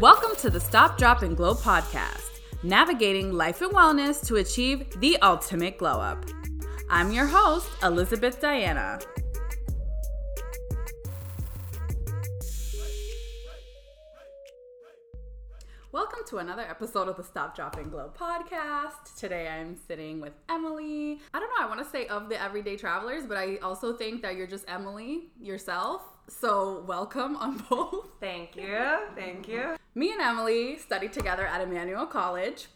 Welcome to the Stop, Drop, and Glow podcast, navigating life and wellness to achieve the ultimate glow up. I'm your host, Elizabeth Diana. To another episode of the Stop, Drop, and Glow podcast. Today I'm sitting with Emily. I don't know, I want to say of the everyday travelers, but I also think that you're just Emily yourself. So, welcome on both. Thank you. Thank you. Me and Emily studied together at Emmanuel College.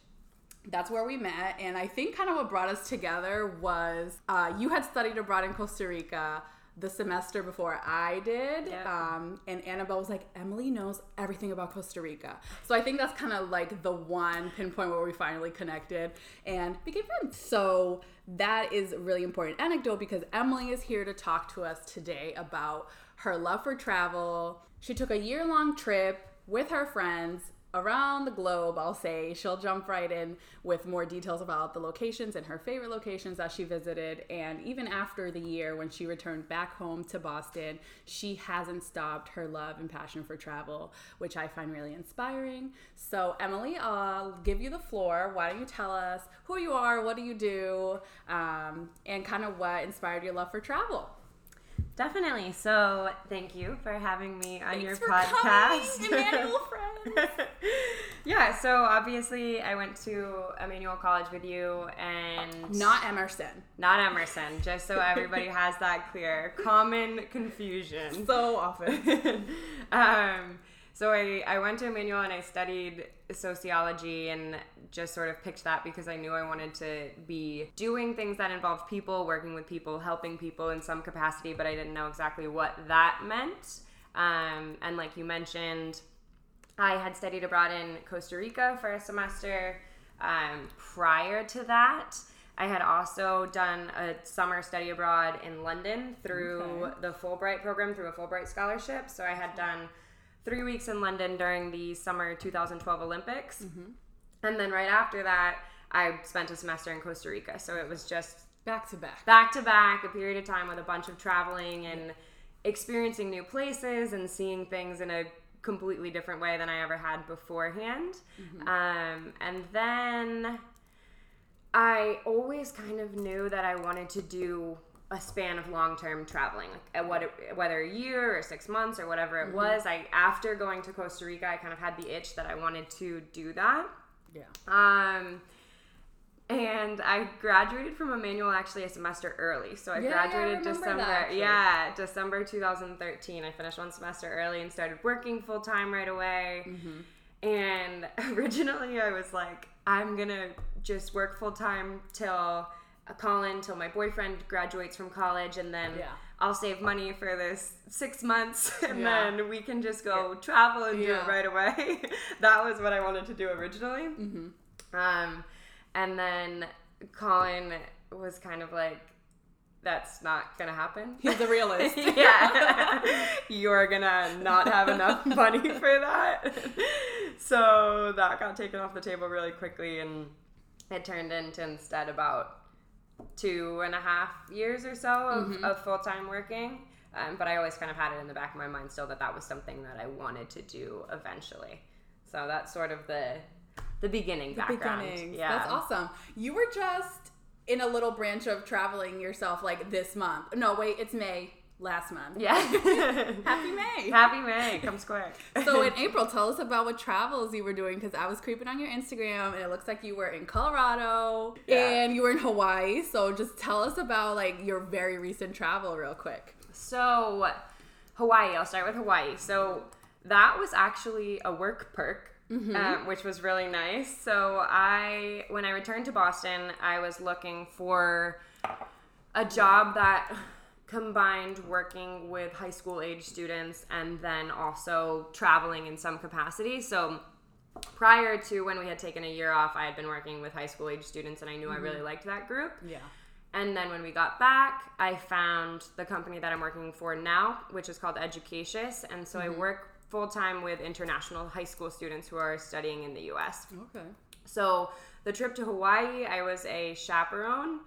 That's where we met. And I think kind of what brought us together was uh, you had studied abroad in Costa Rica the semester before I did. Yep. Um, and Annabelle was like, Emily knows everything about Costa Rica. So I think that's kind of like the one pinpoint where we finally connected and became friends. So that is a really important anecdote because Emily is here to talk to us today about her love for travel. She took a year long trip with her friends around the globe, I'll say. She'll jump right in with more details about the locations and her favorite locations that she visited. And even after the year, when she returned back home to Boston, she hasn't stopped her love and passion for travel, which I find really inspiring. So, Emily, I'll give you the floor. Why don't you tell us who you are, what do you do, um, and kind of what inspired your love for travel? Definitely. So, thank you for having me on Thanks your for podcast. coming, Emmanuel friends. yeah, so obviously I went to Emmanuel College with you and Not Emerson. not Emerson, just so everybody has that clear. Common confusion. So often. um, so I, I went to Emmanuel and I studied sociology and just sort of picked that because I knew I wanted to be doing things that involved people, working with people, helping people in some capacity, but I didn't know exactly what that meant. Um, and like you mentioned, I had studied abroad in Costa Rica for a semester. Um, prior to that, I had also done a summer study abroad in London through Okay. the Fulbright program, through a Fulbright scholarship. So I had done three weeks in London during the summer 2012 Olympics. And then right after that, I spent a semester in Costa Rica. So it was just Back to back. back to back, a period of time with a bunch of traveling and experiencing new places and seeing things in a completely different way than I ever had beforehand. Um, and then I always kind of knew that I wanted to do a span of long-term traveling, like at what it, whether a year or six months or whatever it was. I after going to Costa Rica, I kind of had the itch that I wanted to do that. Yeah. Um, and I graduated from Emmanuel actually a semester early. So I Yeah, graduated that, December. actually. yeah, December 2013. I finished one semester early and started working full time right away. Mm-hmm. And originally I was like, I'm gonna just work full time till Colin, till my boyfriend graduates from college, and then Yeah. I'll save money for this six months, and Yeah. then we can just go travel and do it right away. that was what I wanted to do originally. Mm-hmm. Um, and then Colin was kind of like, that's not gonna happen. He's a realist. yeah. You're gonna not have enough money for that. so that got taken off the table really quickly and it turned into instead about two and a half years or so of, Mm-hmm. of full-time working. Um, but I always kind of had it in the back of my mind still that that was something that I wanted to do eventually. So that's sort of the the beginning background. Beginnings. Yeah, That's awesome. You were just in a little branch of traveling yourself like this month. No, wait, it's May last month. Yeah. Happy May. Happy May comes quick. so in April, tell us about what travels you were doing because I was creeping on your Instagram and it looks like you were in Colorado Yeah. and you were in Hawaii. So just tell us about like your very recent travel real quick. So, Hawaii, I'll start with Hawaii. So, that was actually a work perk, um, which was really nice. So, I, when I returned to Boston, I was looking for a job that combined working with high school age students and then also traveling in some capacity. So, prior to when we had taken a year off, I had been working with high school age students and I knew I really mm-hmm. liked that group. Yeah. And then when we got back, I found the company that I'm working for now, which is called Educatius. And so I mm-hmm. work full time with international high school students who are studying in the US. Okay. So the trip to Hawaii, I was a chaperone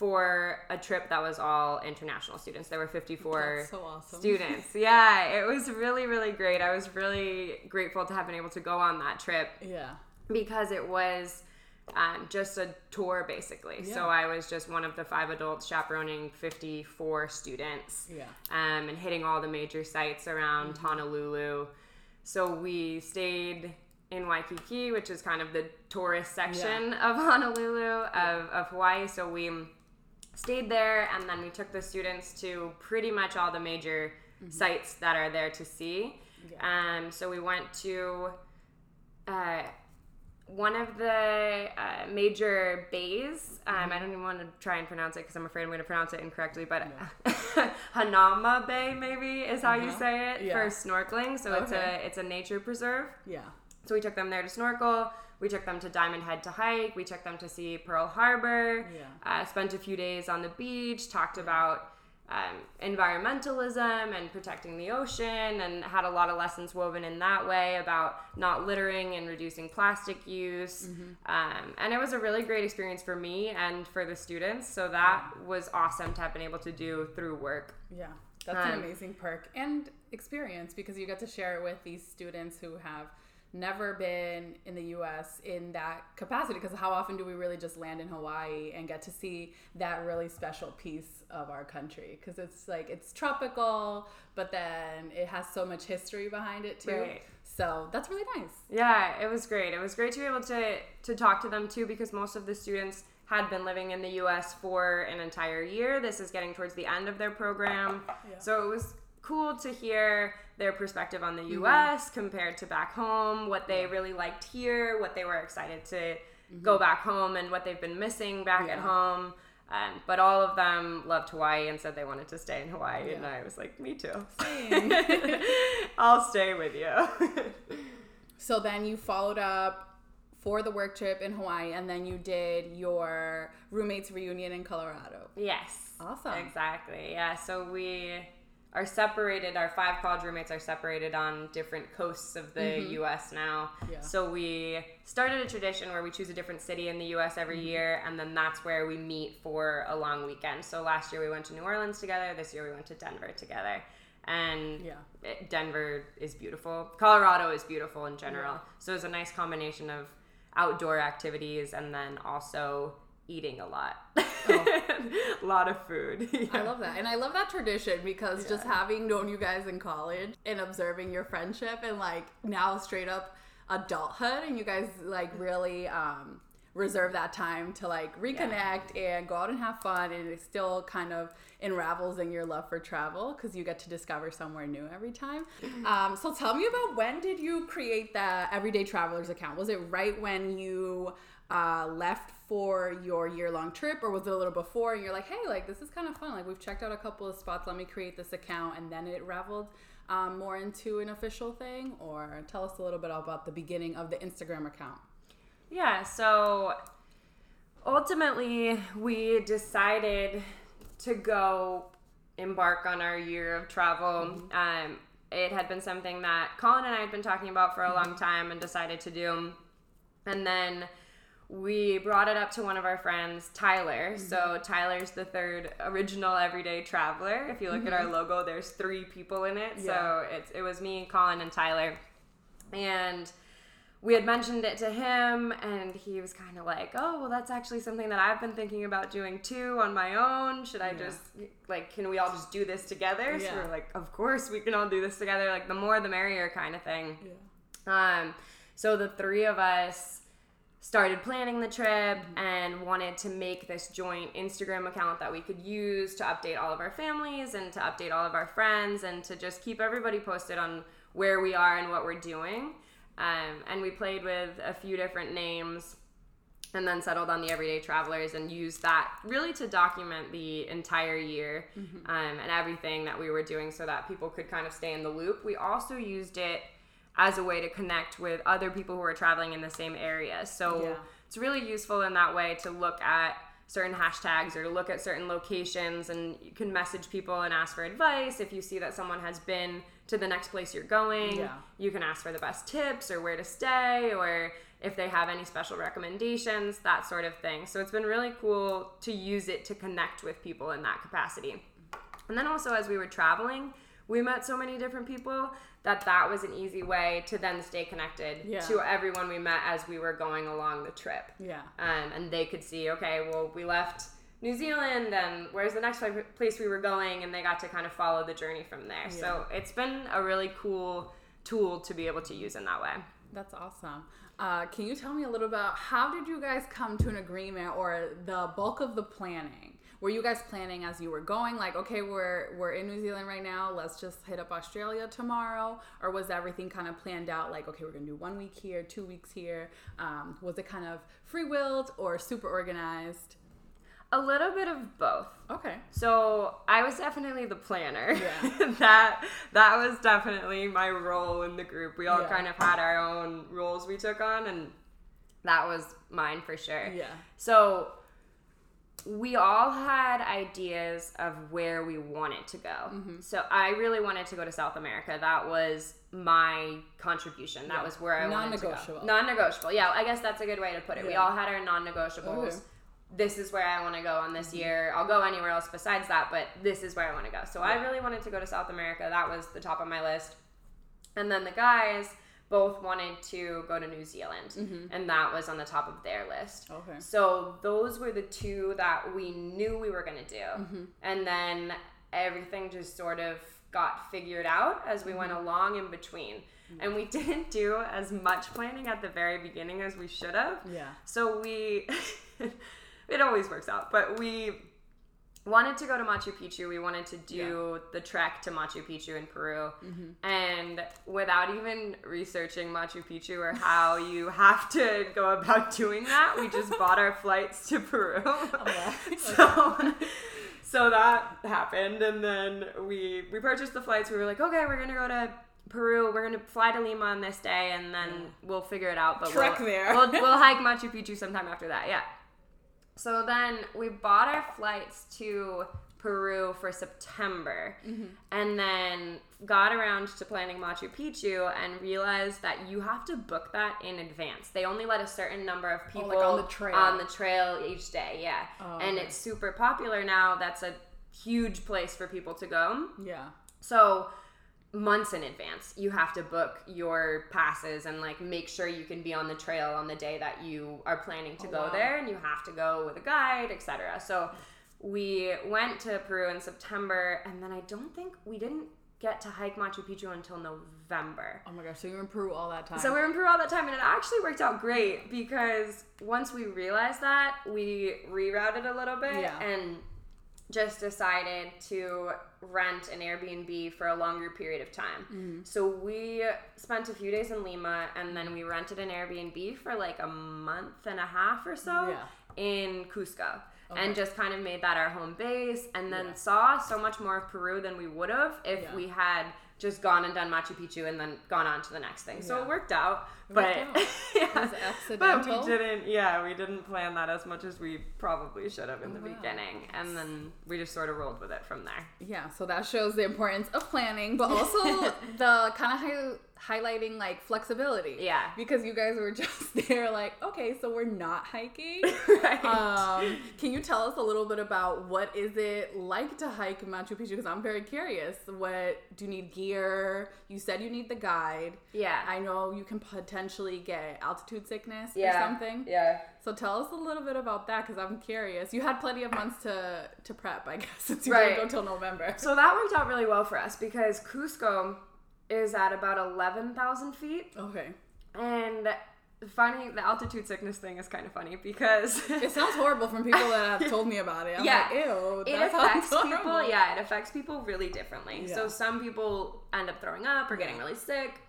for a trip that was all international students. There were 54 That's so awesome. students. Yeah, it was really, really great. I was really grateful to have been able to go on that trip Yeah. because it was um, just a tour basically. Yeah. So I was just one of the five adults chaperoning 54 students Yeah. um, and hitting all the major sites around Honolulu. So we stayed in Waikiki, which is kind of the tourist section of Honolulu of, of Hawaii. So we stayed there and then we took the students to pretty much all the major sites that are there to see. Um, so we went to uh, one of the uh, major bays. Um, I don't even want to try and pronounce it because I'm afraid I'm going to pronounce it incorrectly, but Hanama Bay maybe is how you Uh-huh. say it Yeah. for snorkeling. So it's a it's a nature preserve. Yeah. So we took them there to snorkel. We took them to Diamond Head to hike. We took them to see Pearl Harbor. Yeah. Uh, spent a few days on the beach. Talked about um, environmentalism and protecting the ocean, and had a lot of lessons woven in that way about not littering and reducing plastic use. Mm-hmm. Um, and it was a really great experience for me and for the students. So that was awesome to have been able to do through work. Yeah, that's an Um, amazing perk and experience because you get to share it with these students who have never been in the US in that capacity because how often do we really just land in Hawaii and get to see that really special piece of our country because it's like it's tropical but then it has so much history behind it too. Right. So that's really nice. Yeah, it was great. It was great to be able to to talk to them too because most of the students had been living in the US for an entire year. This is getting towards the end of their program. Yeah. So it was cool to hear their perspective on the US compared to back home, what they really liked here, what they were excited to go back home and what they've been missing back at home. Um, but all of them loved Hawaii and said they wanted to stay in Hawaii, and I was like, me too. Same. I'll stay with you. So then you followed up for the work trip in Hawaii and then you did your roommates reunion in Colorado. Yes. Awesome. Exactly. Yeah. So we are separated. Our five college roommates are separated on different coasts of the mm-hmm. U.S. now. Yeah. So we started a tradition where we choose a different city in the U.S. every mm-hmm. year, and then that's where we meet for a long weekend. So last year we went to New Orleans together. This year we went to Denver together. And Yeah. it- Denver is beautiful. Colorado is beautiful in general. So it's a nice combination of outdoor activities and then also eating a lot. a lot of food. Oh. I love that. And I love that tradition because just having known you guys in college and observing your friendship and like now straight up adulthood and you guys like really um reserve that time to like reconnect and go out and have fun and it still kind of unravels in your love for travel because you get to discover somewhere new every time um, so tell me about when did you create the everyday travelers account was it right when you uh, left for your year-long trip or was it a little before and you're like hey like this is kind of fun. Like we've checked out a couple of spots. Let me create this account. And then it raveled um, more into an official thing? Or tell us a little bit about the beginning of the instagram account. Yeah, so ultimately we decided to go embark on our year of travel. Um, it had been something that Colin and I had been talking about for a long time and decided to do. And then we brought it up to one of our friends, Tyler. So Tyler's the third original everyday traveler. If you look at our logo, there's three people in it. Yeah. So it's it was me, Colin, and Tyler. And we had mentioned it to him and he was kind of like oh well that's actually something that i've been thinking about doing too on my own should i Yeah. just like can we all just do this together so Yeah. we're like of course we can all do this together like the more the merrier kind of thing yeah um, so the three of us started planning the trip and wanted to make this joint Instagram account that we could use to update all of our families and to update all of our friends and to just keep everybody posted on where we are and what we're doing. Um, and we played with a few different names and then settled on the everyday travelers and used that really to document the entire year um, and everything that we were doing so that people could kind of stay in the loop. We also used it as a way to connect with other people who are traveling in the same area so Yeah. it's really useful in that way to look at certain hashtags or to look at certain locations and you can message people and ask for advice if you see that someone has been to the next place you're going Yeah. you can ask for the best tips or where to stay or if they have any special recommendations, that sort of thing. So it's been really cool to use it to connect with people in that capacity. And then also as we were traveling, we met so many different people that that was an easy way to then stay connected Yeah. to everyone we met as we were going along the trip. Yeah. Um, and they could see, okay, well, we left New Zealand, and where's the next place we were going? And they got to kind of follow the journey from there. So it's been a really cool tool to be able to use in that way. That's awesome. Uh, can you tell me a little about how did you guys come to an agreement or the bulk of the planning? Were you guys planning as you were going, like, okay, we're we're in New Zealand right now, let's just hit up Australia tomorrow, or was everything kind of planned out, like, okay, we're gonna do one week here, two weeks here? Um, was it kind of free willed or super organized? A little bit of both. Okay. So I was definitely the planner. Yeah. that that was definitely my role in the group. We all Yeah. kind of had our own roles we took on, and that was mine for sure. Yeah. So we all had ideas of where we wanted to go. Mm-hmm. So I really wanted to go to South America. That was my contribution. That Yeah. was where I wanted to go. Non-negotiable. Yeah, I guess that's a good way to put it. We all had our non-negotiables. Okay. This is where I want to go on this year. I'll go anywhere else besides that, but this is where I want to go. So I really wanted to go to South America. That was the top of my list. And then the guys both wanted to go to New Zealand, mm-hmm. and that was on the top of their list. Okay. So those were the two that we knew we were going to do. Mm-hmm. And then everything just sort of got figured out as we went mm-hmm. along in between. And we didn't do as much planning at the very beginning as we should have. Yeah. So we, it always works out, but we wanted to go to Machu Picchu. We wanted to do the trek to Machu Picchu in Peru. Mm-hmm. And without even researching Machu Picchu or how you have to go about doing that, we just bought our flights to Peru. Oh, so, so that happened. And then we, we purchased the flights. We were like, okay, we're going to go to Peru. We're gonna fly to Lima on this day, and then we'll figure it out. But Trek we'll, there. we'll, we'll hike Machu Picchu sometime after that. Yeah. So then we bought our flights to Peru for September Mm-hmm. and then got around to planning Machu Picchu and realized that you have to book that in advance. They only let a certain number of people Oh, like on the trail. on the trail each day, yeah. Oh, and okay. it's super popular now. That's a huge place for people to go. Yeah. So months in advance you have to book your passes and like make sure you can be on the trail on the day that you are planning to Oh, go wow. there and you have to go with a guide etc so we went to peru in september and then i don't think we didn't get to hike machu picchu until november Oh my gosh. So you were in Peru all that time. so we were in Peru all that time, and it actually worked out great because once we realized that, we rerouted a little bit Yeah. and just decided to rent an Airbnb for a longer period of time. Mm-hmm. So we spent a few days in Lima, and then we rented an Airbnb for like a month and a half or so Yeah. in Cusco. Okay. And just kind of made that our home base, and then Yeah. saw so much more of Peru than we would have if Yeah. we had just gone and done Machu Picchu and then gone on to the next thing. So Yeah. it worked out. It but worked out. yeah. It was But we didn't yeah, we didn't plan that as much as we probably should have in the wow. beginning. And then we just sort of rolled with it from there. Yeah, so that shows the importance of planning, but also the kind of hi- highlighting like flexibility. Yeah. Because you guys were just there, like, okay, so we're not hiking. right. um, can you tell us a little bit about what is it like to hike Machu Picchu? Because I'm very curious. What do you need gear? You said you need the guide. yeah. I know you can potentially get altitude sickness yeah. or something. Yeah. So tell us a little bit about that because I'm curious. You had plenty of months to to prep, I guess, since you Right. didn't go till November. So that worked out really well for us because Cusco is at about 11,000 feet. Okay. And funny, the altitude sickness thing is kind of funny because It sounds horrible from people that have told me about it. I'm Yeah. like, ew. it that affects people yeah it affects people really differently so some people end up throwing up or getting really sick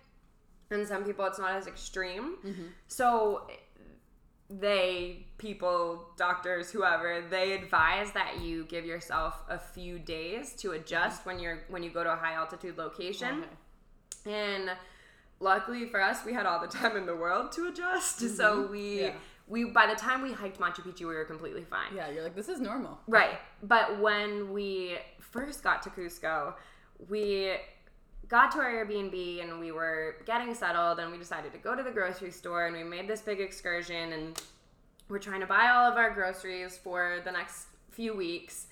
and some people it's not as extreme Mm-hmm. so they people doctors whoever they advise that you give yourself a few days to adjust when you're when you go to a high altitude location Okay. And luckily for us we had all the time in the world to adjust so we Mm-hmm. Yeah. we by the time we hiked machu picchu we were completely fine Yeah, you're like, this is normal. Right. But when we first got to Cusco, we got to our Airbnb and we were getting settled and we decided to go to the grocery store and we made this big excursion and we're trying to buy all of our groceries for the next few weeks.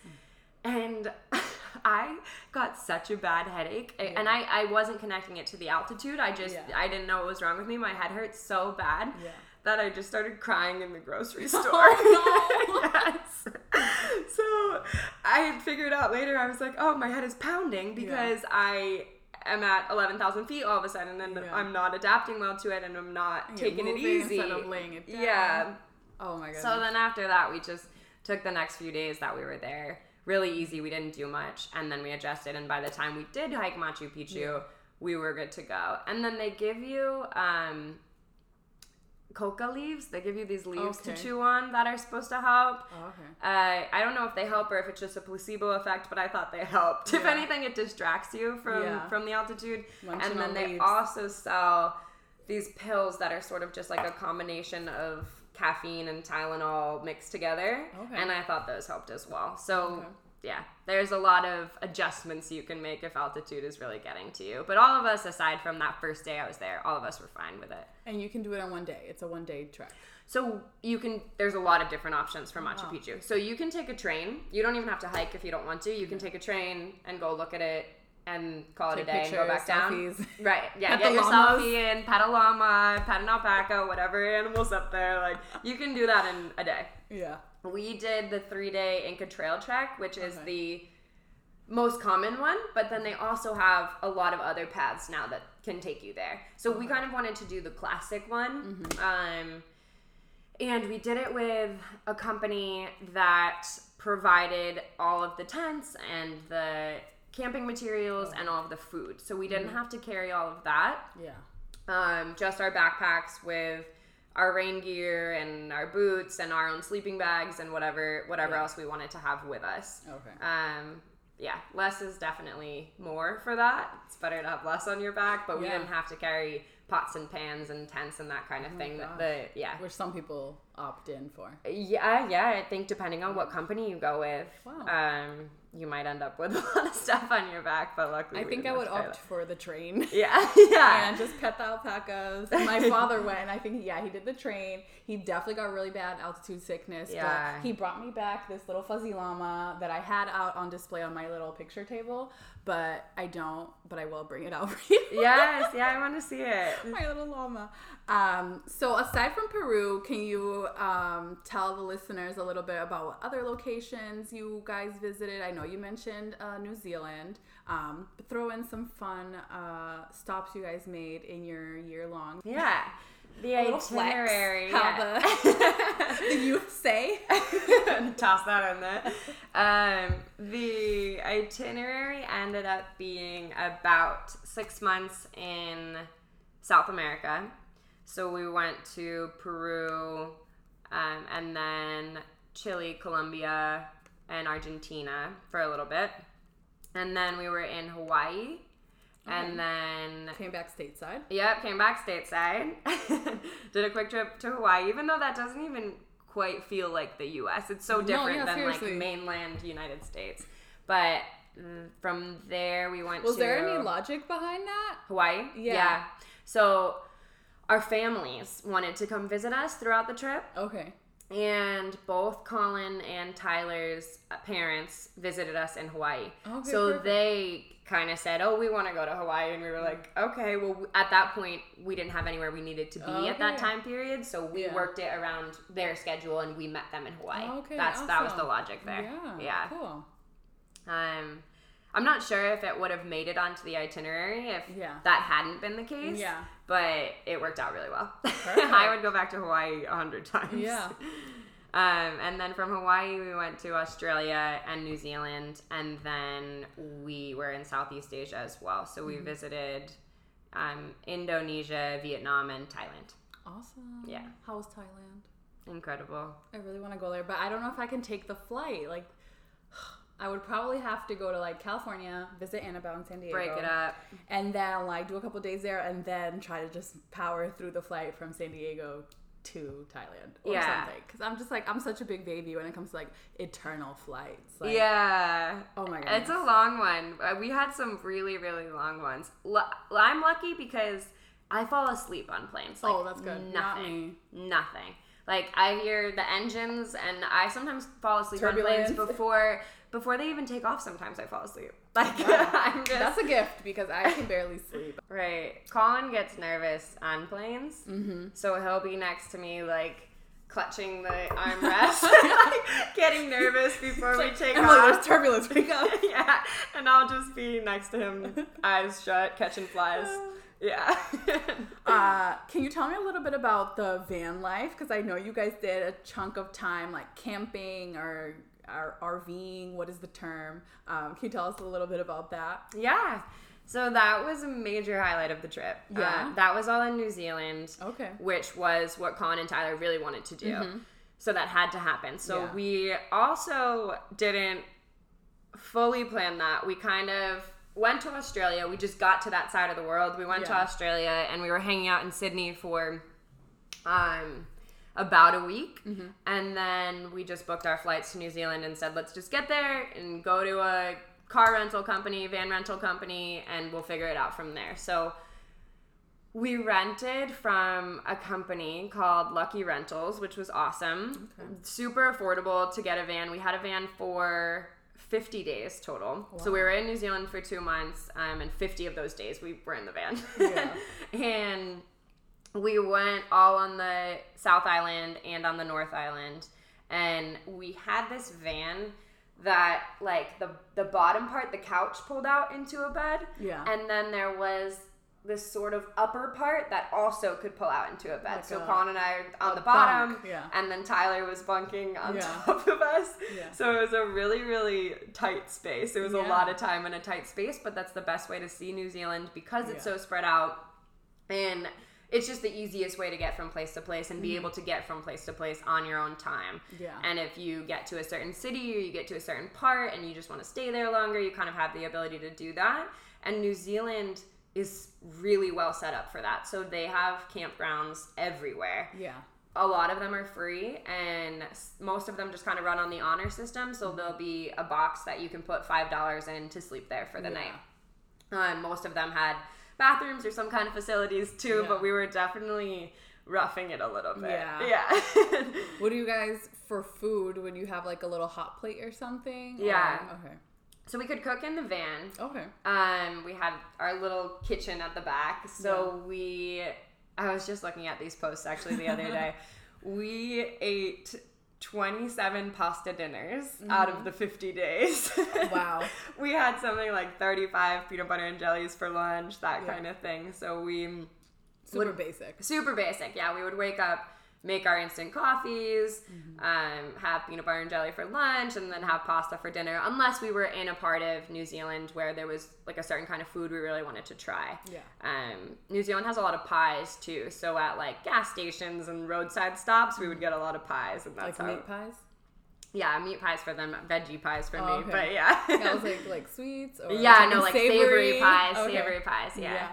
And I got such a bad headache A- and I, I wasn't connecting it to the altitude. I just Yeah. I didn't know what was wrong with me. My head hurt so bad Yeah. that I just started crying in the grocery store. Oh, yes. So I had figured out later, I was like, oh, my head is pounding because I am at 11,000 feet all of a sudden and Yeah. I'm not adapting well to it and I'm not you're taking it easy. instead of laying it down. Yeah. Oh my god. So then after that, we just took the next few days that we were there really easy. We didn't do much, and then we adjusted. And by the time we did hike Machu Picchu, we were good to go. And then they give you um, coca leaves. They give you these leaves to chew on that are supposed to help. Oh, okay. Uh, I don't know if they help or if it's just a placebo effect, but I thought they helped. If anything, it distracts you from Yeah. from the altitude. And then they leaves. also sell these pills that are sort of just like a combination of caffeine and Tylenol mixed together. Okay. And I thought those helped as well. So Okay. yeah, there's a lot of adjustments you can make if altitude is really getting to you. But all of us, aside from that first day I was there, all of us were fine with it. And you can do it on one day. It's a one day trek. So you can there's a lot of different options for Machu Wow. Picchu. So you can take a train. You don't even have to hike if you don't want to. You can take a train and go look at it and call Take it a day and go back pictures, down. selfies. Right. Yeah, Pet get your llamas. selfie in, pet a llama, pet an alpaca, whatever animals up there. Like you can do that in a day. Yeah. We did the three day Inca Trail Trek, which is Okay. the most common one, but then they also have a lot of other paths now that can take you there. So we kind of wanted to do the classic one. Um, and we did it with a company that provided all of the tents and the camping materials and all of the food. So we didn't have to carry all of that Yeah. um, just our backpacks with our rain gear and our boots and our own sleeping bags and whatever whatever Yeah. else we wanted to have with us. Okay. Um, yeah, less is definitely more for that. It's better to have less on your back, but we Yeah. Oh didn't have to carry pots and pans and tents and that kind of thing. gosh. The yeah. Which some people opt in for. Yeah, yeah. I think depending on what company you go with, Wow. um, you might end up with a lot of stuff on your back. But luckily, I think I would opt for the train. Yeah, yeah. and just pet the alpacas. And My father went, and I think yeah, he did the train. He definitely got really bad altitude sickness. Yeah. But he brought me back this little fuzzy llama that I had out on display on my little picture table. But I don't. But I will bring it out for you. yes, yeah. I want to see it. my little llama. Um, so aside from Peru, can you um, tell the listeners a little bit about what other locations you guys visited? I know you mentioned uh, New Zealand. Um, but throw in some fun uh, stops you guys made in your year long. Yeah. The A flex, itinerary. how yeah. the, the youth say. Toss that in there. Um, the itinerary ended up being about six months in South America. So we went to Peru um, and then Chile, Colombia, and Argentina for a little bit. And then we were in Hawaii. And then Came back stateside. Yep, came back stateside. Did a quick trip to Hawaii, even though that doesn't even quite feel like the US. It's so different yeah, than seriously. like mainland United States. But from there we went to Hawaii. Was to there any logic behind that? Hawaii. Yeah. So our families wanted to come visit us throughout the trip. Okay. And both Colin and Tyler's parents visited us in Hawaii. Okay, so perfect. they kind of said, "Oh, we want to go to Hawaii," and we were like, "Okay." Well, at that point, we didn't have anywhere we needed to be at that time period, so we Yeah. worked it around their schedule, and we met them in Hawaii. Okay, That's that was the logic there. Yeah. Yeah. Cool. Um, I'm not sure if it would have made it onto the itinerary if Yeah. that hadn't been the case. Yeah. But it worked out really well. I would go back to Hawaii a hundred times. Yeah. Um, and then from Hawaii, we went to Australia and New Zealand, and then we were in Southeast Asia as well. So Mm-hmm. we visited um, Indonesia, Vietnam, and Thailand. Awesome. Yeah. How was Thailand? Incredible. I really want to go there, but I don't know if I can take the flight. Like, I would probably have to go to like California, visit Annabelle in San Diego, Break it up. and then like do a couple days there, and then try to just power through the flight from San Diego to Thailand or Yeah. something. Because I'm just like I'm such a big baby when it comes to like eternal flights. Like, yeah. Oh my god. It's a long one. Uh, We had some really, really long ones. L- I'm lucky because I fall asleep on planes. Like, Oh, that's good. Not me. Nothing. Like I hear the engines, and I sometimes fall asleep on planes before before they even take off. Sometimes I fall asleep. Like Wow. I'm just That's a gift because I can barely sleep. right. Colin gets nervous on planes, Mm-hmm. so he'll be next to me like. Clutching the armrest, like, getting nervous before we take I'm off. like, there's turbulence. Wake up. yeah, and I'll just be next to him, eyes shut, catching flies. Yeah. Uh, can you tell me a little bit about the van life? Because I know you guys did a chunk of time like camping or, or RVing. What is the term? Um, can you tell us a little bit about that? yeah. So that was a major highlight of the trip. Yeah. Uh, that was all in New Zealand, Okay. which was what Colin and Tyler really wanted to do. So that had to happen. So Mm-hmm. Yeah. we also didn't fully plan that. We kind of went to Australia. We just got to that side of the world. We went to Australia and we were hanging out in Sydney for um about a week Mm-hmm. and then we just booked our flights to New Zealand and said let's just get there and go to a car rental company, van rental company and we'll figure it out from there. So we rented from a company called Lucky Rentals, which was awesome. Super affordable to get a van. We had a van for 50 days total. So we were in New Zealand for two months, um, and 50 of those days we were in the van. Yeah. and we went all on the South Island and on the North Island. And we had this van that, like, the, the bottom part, the couch pulled out into a bed. Yeah. And then there was this sort of upper part that also could pull out into a bed. Like so a- Colin and I are on the bottom, bunk, yeah. and then Tyler was bunking on Yeah. top of us. Yeah. So it was a really, really tight space. It was a lot of time in a tight space, but that's the best way to see New Zealand because it's so spread out. And it's just the easiest way to get from place to place and be able to get from place to place on your own time. Mm-hmm. Yeah. And if you get to a certain city or you get to a certain part and you just want to stay there longer, you kind of have the ability to do that. And New Zealand is really well set up for that. So they have campgrounds everywhere. Yeah. A lot of them are free, and most of them just kind of run on the honor system. So there'll be a box that you can put $5 in to sleep there for the Yeah. night. Um, most of them had bathrooms or some kind of facilities too, Yeah. but we were definitely roughing it a little bit. Yeah. Yeah. What do you guys for food? Would you have like a little hot plate or something? Yeah. Or- okay. so we could cook in the van. Okay. Um, we had our little kitchen at the back. So we, I was just looking at these posts actually the other day. We ate 27 pasta dinners out of mm-hmm. the 50 days. Wow. we had something like 35 peanut butter and jellies for lunch, that Yeah. kind of thing. So we, Super basic. super basic. Yeah, we would wake up, make our instant coffees, Mm-hmm. um, have peanut butter and jelly for lunch, and then have pasta for dinner. Unless we were in a part of New Zealand where there was like a certain kind of food we really wanted to try. Yeah. Um, New Zealand has a lot of pies too, so at like gas stations and roadside stops, we would get a lot of pies, and that's Like how. meat pies? Yeah, meat pies for them, veggie pies for Oh, me. okay. But yeah. Yeah, I was like like sweets or yeah, no, like savory, pies, Okay. savory pies. Yeah.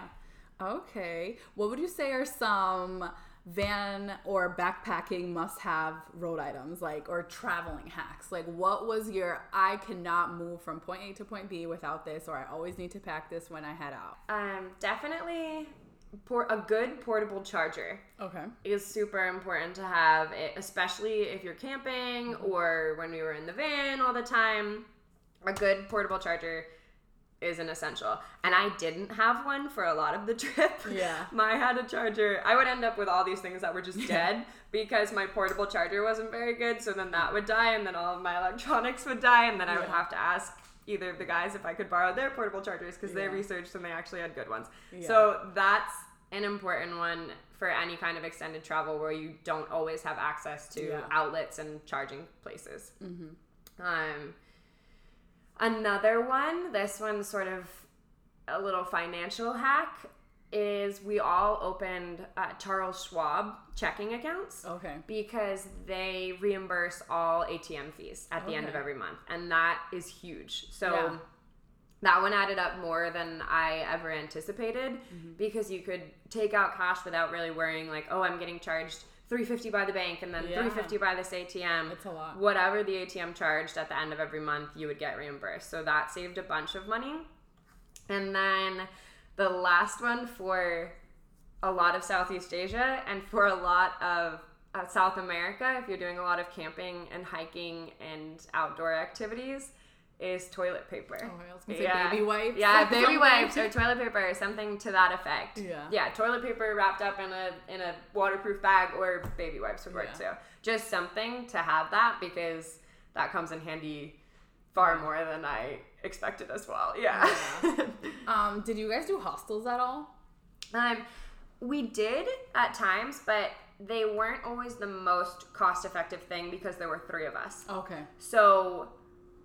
Okay. What would you say are some van or backpacking must have road items like or traveling hacks? Like what was your I cannot move from point A to point B without this or I always need to pack this when I head out. Um, definitely, por- a good portable charger. Okay. is super important to have, it, especially if you're camping or when we were in the van all the time. A good portable charger is an essential. And I didn't have one for a lot of the trip. Yeah. My had a charger. I would end up with all these things that were just dead because my portable charger wasn't very good. So then that would die, and then all of my electronics would die, and then I would have to ask either of the guys if I could borrow their portable chargers because they researched and they actually had good ones. Yeah. So that's an important one for any kind of extended travel where you don't always have access to Yeah. outlets and charging places. Um, another one, this one's sort of a little financial hack, is we all opened uh, Charles Schwab checking accounts Okay. because they reimburse all ATM fees at the end of every month, and that is huge. So Yeah. that one added up more than I ever anticipated Mm-hmm. because you could take out cash without really worrying, like, oh, I'm getting charged 350 by the bank and then Yeah. 350 by this ATM. It's a lot. Whatever the ATM charged at the end of every month, you would get reimbursed. So that saved a bunch of money. And then the last one for a lot of Southeast Asia and for a lot of uh, South America, if you're doing a lot of camping and hiking and outdoor activities, is toilet paper. Oh, I was gonna say baby wipes Yeah, baby something. wipes or toilet paper or something to that effect. Yeah. Yeah, toilet paper wrapped up in a in a waterproof bag or baby wipes would work Yeah. too. Just something to have that because that comes in handy far more than I expected as well. Yeah. Um, did you guys do hostels at all? um, we did at times, but they weren't always the most cost effective thing because there were three of us. Okay. So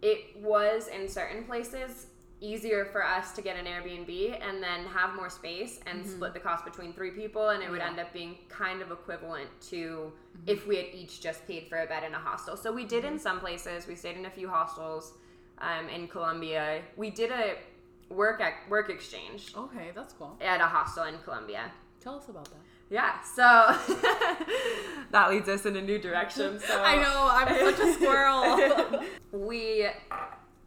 it was in certain places easier for us to get an Airbnb and then have more space and mm-hmm. split the cost between three people and it would Yeah. end up being kind of equivalent to mm-hmm. if we had each just paid for a bed in a hostel. So we did in mm-hmm. some places. We stayed in a few hostels um, in Colombia. We did a work ac- work exchange Okay, that's cool. at a hostel in Colombia. Tell us about that. Yeah, so that leads us in a new direction. So I know, I'm such a squirrel. we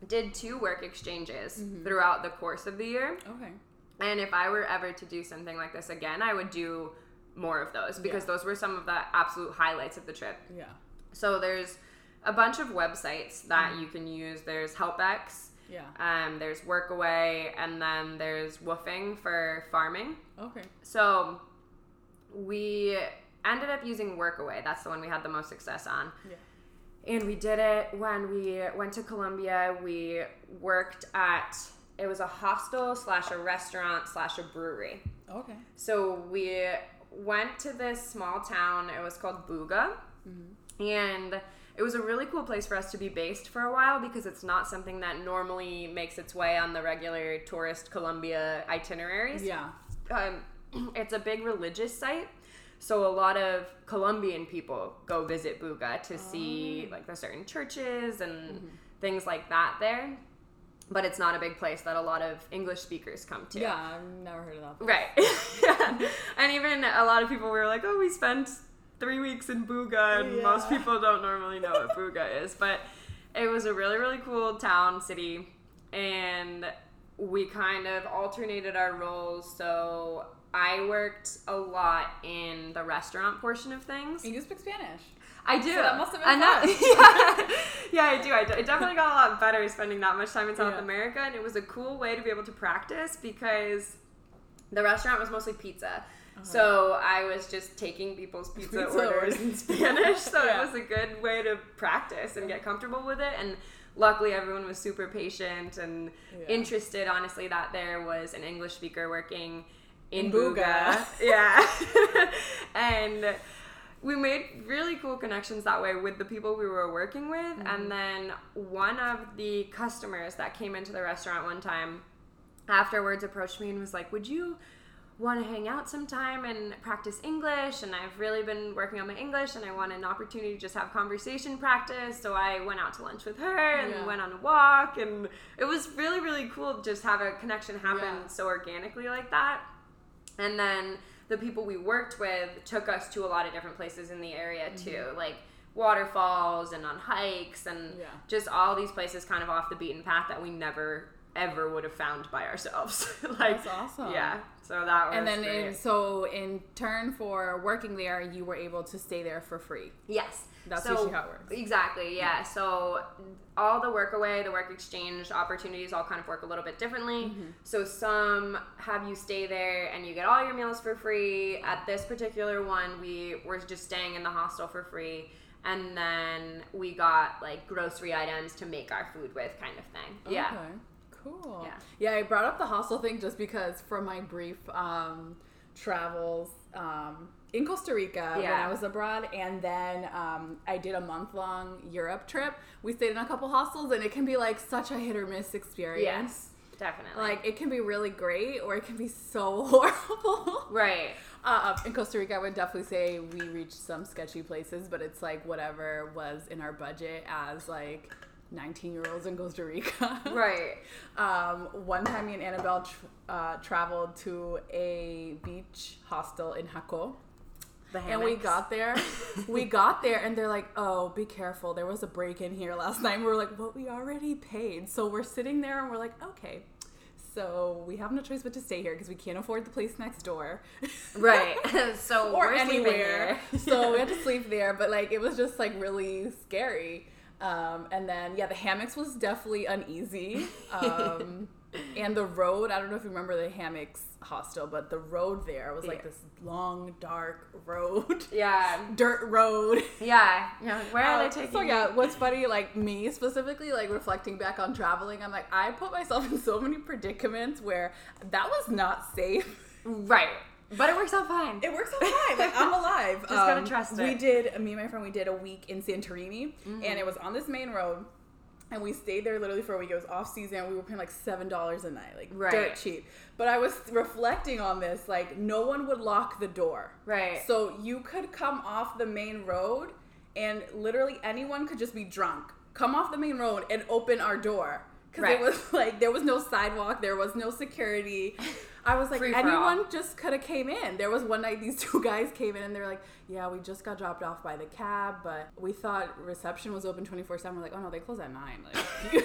did two work exchanges Mm-hmm. throughout the course of the year. okay. And if I were ever to do something like this again, I would do more of those because Yeah. those were some of the absolute highlights of the trip. Yeah. So there's a bunch of websites that Mm-hmm. you can use. There's HelpX, Yeah. um, there's Workaway, and then there's WWOOFing for farming. Okay. So we ended up using Workaway. That's the one we had the most success on. Yeah. And we did it when we went to Colombia. We worked at it was a hostel slash a restaurant slash a brewery. Okay. So we went to this small town. It was called Buga, and it was a really cool place for us to be based for a while because it's not something that normally makes its way on the regular tourist Colombia itineraries Yeah. um, it's a big religious site. So a lot of Colombian people go visit Buga to see oh. like the certain churches and mm-hmm. things like that there. But it's not a big place that a lot of English speakers come to. Yeah, I've never heard of that. Right. yeah. And even a lot of people were like, oh, we spent three weeks in Buga, and most people don't normally know what Buga is. But it was a really, really cool town, city, and we kind of alternated our roles. So I worked a lot in the restaurant portion of things. You speak Spanish. I do. So that must have been And that- yeah. yeah, I do. I, I definitely got a lot better spending that much time in South Yeah. America, and it was a cool way to be able to practice because the restaurant was mostly pizza. So I was just taking people's pizza, Uh-huh. Pizza orders orders. in Spanish, so Yeah. it was a good way to practice and get comfortable with it. And luckily, everyone was super patient and Yeah. interested. Honestly, that there was an English speaker working in In Buga. Buga. Yeah. and we made really cool connections that way with the people we were working with. Mm-hmm. And then one of the customers that came into the restaurant one time afterwards approached me and was like, Would you want to hang out sometime and practice English? And I've really been working on my English and I want an opportunity to just have conversation practice. So I went out to lunch with her and Yeah. went on a walk. And it was really, really cool to just have a connection happen Yeah. so organically like that. And then the people we worked with took us to a lot of different places in the area mm-hmm. too, like waterfalls and on hikes and Yeah. just all these places kind of off the beaten path that we never ever would have found by ourselves. like That's awesome. Yeah. So that was And then, in, so in turn for working there, you were able to stay there for free. Yes. That's So- usually how it works. Exactly, yeah. So all the work away, the work exchange opportunities all kind of work a little bit differently. Mm-hmm. So some have you stay there and you get all your meals for free. At this particular one, we were just staying in the hostel for free. And then we got like grocery items to make our food with, kind of thing. Yeah. Cool. Yeah. Yeah, I brought up the hostel thing just because for my brief um, travels um, in Costa Rica when I was abroad, and then um, I did a month long Europe trip. We stayed in a couple hostels, and it can be like such a hit or miss experience. Yes, definitely. Like it can be really great, or it can be so horrible. right. Uh, in Costa Rica, I would definitely say we reached some sketchy places, but it's like whatever was in our budget as like 19 year olds in Costa Rica. Right. Um, one time, me and Annabelle tr- uh, traveled to a beach hostel in Jaco. And we got there. we got there, and they're like, "Oh, be careful! There was a break in here last night." And we're like, "But we already paid." So we're sitting there, and we're like, "Okay." So we have no choice but to stay here because we can't afford the place next door. Right. so or we're anywhere. here. so we had to sleep there, but like it was just like really scary. Um, and then yeah, the hammocks was definitely uneasy. Um, and the road, I don't know if you remember the hammocks hostel, but the road there was like Yeah. this long, dark road, yeah. dirt road. Yeah. Yeah. Where are Uh, they taking So yeah, what's funny, like me specifically, like reflecting back on traveling, I'm like, I put myself in so many predicaments where that was not safe. Right. But it works out fine. It works out fine. Like I'm alive. Um, Just gotta trust it. We did. Me and my friend. We did a week in Santorini, Mm-hmm. and it was on this main road. And we stayed there literally for a week. It was off season. We were paying like seven dollars a night, like Right. dirt cheap. But I was reflecting on this, like no one would lock the door. Right. So you could come off the main road, and literally anyone could just be drunk, come off the main road and open our door. Because Right. it was like there was no sidewalk, there was no security. I was like, Free anyone just could have came in. There was one night these two guys came in and they were like, "Yeah, we just got dropped off by the cab, but we thought reception was open twenty four 7 We're like, "Oh no, they close at 9. Like,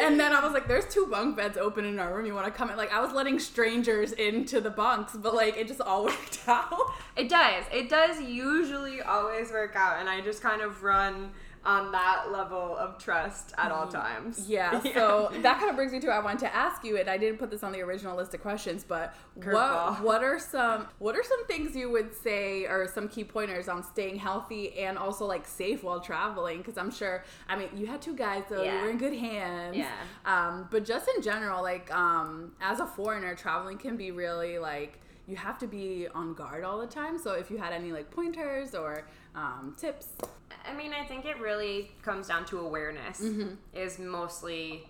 and then I was like, "There's two bunk beds open in our room. You want to come in?" Like I was letting strangers into the bunks, but like it just all worked out. It does. It does usually always work out, and I just kind of run on that level of trust at all times. Mm-hmm. Yeah, so that kind of brings me to I wanted to ask you, and I didn't put this on the original list of questions, but what what are some what are some things you would say or some key pointers on staying healthy and also like safe while traveling? Because I'm sure, I mean, you had two guys, so you were in good hands. Yeah. Um, but just in general, like um, as a foreigner, traveling can be really like you have to be on guard all the time. So if you had any like pointers or um, tips, I mean, I think it really comes down to awareness, Mm-hmm. is mostly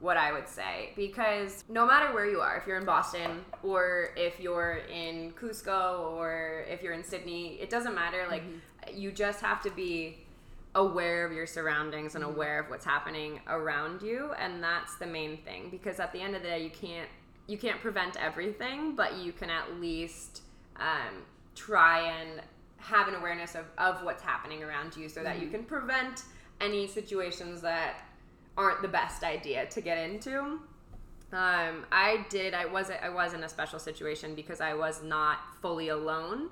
what I would say. Because no matter where you are, if you're in Boston or if you're in Cusco or if you're in Sydney, it doesn't matter. Like, Mm-hmm. you just have to be aware of your surroundings and aware of what's happening around you and that's the main thing because at the end of the day you can't you can't prevent everything but you can at least um, try and have an awareness of, of what's happening around you so that you can prevent any situations that aren't the best idea to get into um, I did. I was. I was in a special situation because I was not fully alone.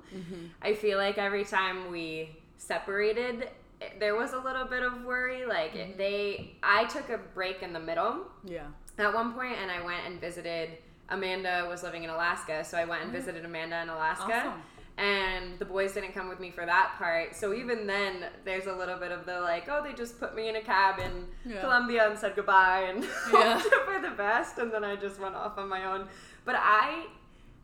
I feel like every time we separated, it- there was a little bit of worry. Like it- they, I took a break in the middle yeah, at one point, and I went and visited. Amanda was living in Alaska, so I went and visited Amanda in Alaska. Awesome. And the boys didn't come with me for that part. So even then, there's a little bit of the like, oh, they just put me in a cab in Yeah. Colombia and said goodbye and Yeah. hoped for the best. And then I just went off on my own. But I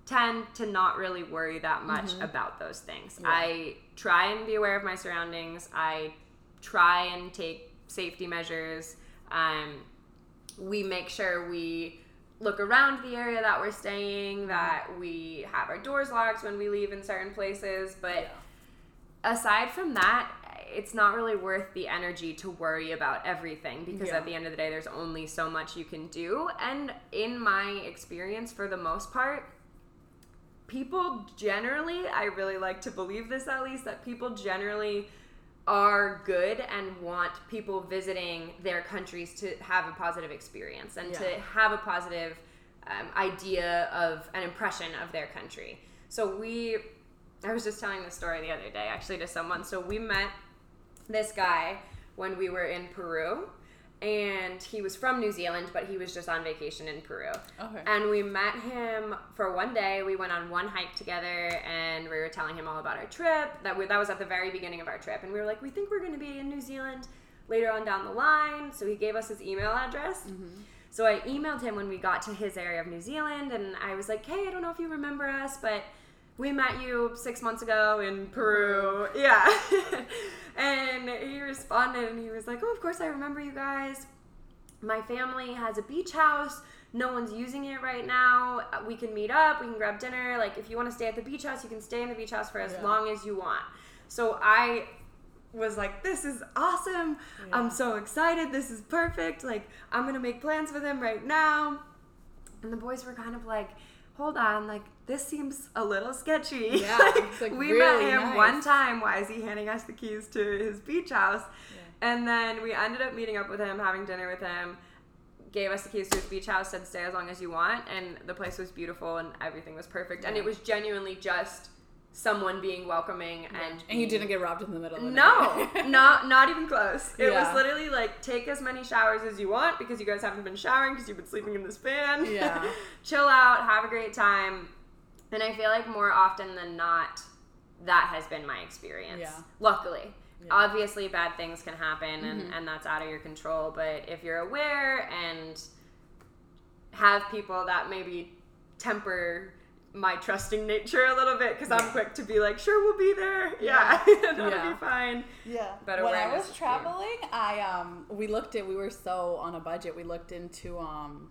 tend to not really worry that much about those things. Mm-hmm. Yeah. I try and be aware of my surroundings. I try and take safety measures. Um, we make sure we look around the area that we're staying, that we have our doors locked when we leave in certain places. But aside from that, it's not really worth the energy to worry about everything because Yeah. at the end of the day, there's only so much you can do. And in my experience, for the most part, people generally, I really like to believe this at least, that people generally are good and want people visiting their countries to have a positive experience and to have a positive um, idea of an impression of their country. So we, I was just telling this story the other day actually to someone. So we met this guy when we were in Peru. And he was from New Zealand, but he was just on vacation in Peru. Okay. And we met him for one day. We went on one hike together, and we were telling him all about our trip. That we, that was at the very beginning of our trip, and we were like, we think we're going to be in New Zealand later on down the line. So he gave us his email address. Mm-hmm. So I emailed him when we got to his area of New Zealand, and I was like, hey, I don't know if you remember us, but we met you six months ago in Peru. Yeah. and he responded and he was like, oh, of course I remember you guys. My family has a beach house. No one's using it right now. We can meet up. We can grab dinner. Like, if you want to stay at the beach house, you can stay in the beach house for as Yeah. long as you want. So I was like, this is awesome. I'm so excited. This is perfect. Like, I'm going to make plans with him right now. And the boys were kind of like, hold on, like this seems a little sketchy. Yeah, Like, like, we really met him nice. one time. Why is he handing us the keys to his beach house? And then we ended up meeting up with him, having dinner with him. Gave us the keys to his beach house, said stay as long as you want, and the place was beautiful and everything was perfect. And it was genuinely just someone being welcoming and And you didn't get robbed in the middle of the no, not not even close. It Yeah. was literally like take as many showers as you want because you guys haven't been showering because you've been sleeping in this van. Yeah. Chill out, have a great time. And I feel like more often than not, that has been my experience. Yeah. Luckily. Yeah. Obviously, bad things can happen and, Mhm. and that's out of your control. But if you're aware and have people that maybe temper my trusting nature a little bit because I'm quick to be like, sure, we'll be there. Yeah, that'll Yeah. be fine. Yeah. But when I was is key. traveling, I um we looked at we were so on a budget. We looked into um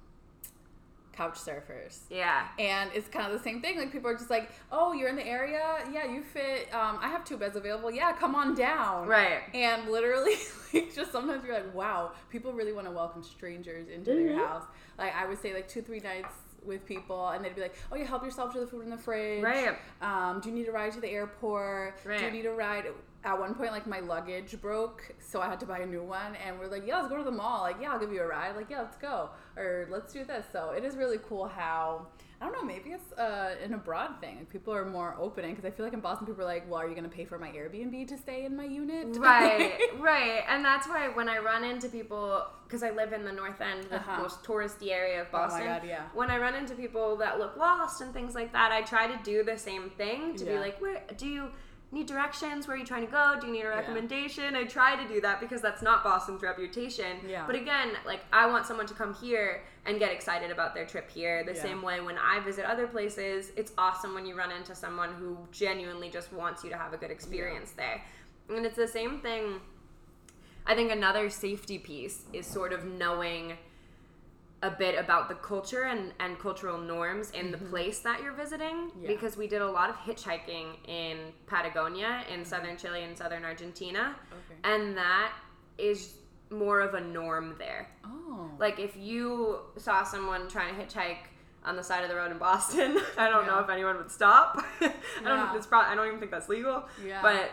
couch surfers. Yeah. And it's kind of the same thing. Like people are just like, "Oh, you're in the area? Yeah, you fit. Um, I have two beds available. Yeah, come on down." Right. And literally, like, just sometimes you're like, "Wow, people really want to welcome strangers into Mm-hmm. their house." Like I would say, like two, three nights with people, and they'd be like, "Oh, you help yourself to the food in the fridge." Right. Um, do you need a ride to the airport? Do you need a ride? At one point, like my luggage broke, so I had to buy a new one. And we're like, "Yeah, let's go to the mall." Like, "Yeah, I'll give you a ride." Like, "Yeah, let's go," or "Let's do this." So it is really cool how I don't know. Maybe it's uh, an abroad thing. Like people are more open because I feel like in Boston, people are like, "Well, are you going to pay for my Airbnb to stay in my unit?" Right, right. And that's why when I run into people, because I live in the North End, the Uh-huh. most touristy area of Boston. Oh my. God, yeah. When I run into people that look lost and things like that, I try to do the same thing to be like, where do you need directions? Where are you trying to go? Do you need a recommendation? I try to do that because that's not Boston's reputation. Yeah. But again, like I want someone to come here and get excited about their trip here. The Yeah. same way when I visit other places, it's awesome when you run into someone who genuinely just wants you to have a good experience there. And it's the same thing. I think another safety piece is sort of knowing a bit about the culture and, and cultural norms in the place that you're visiting Mm-hmm. Yeah. because we did a lot of hitchhiking in Patagonia, in southern Chile and southern Argentina, Okay. and that is more of a norm there. Oh. Like if you saw someone trying to hitchhike on the side of the road in Boston, I don't know if anyone would stop. I Yeah. don't. It's probably. I don't even think that's legal. Yeah. But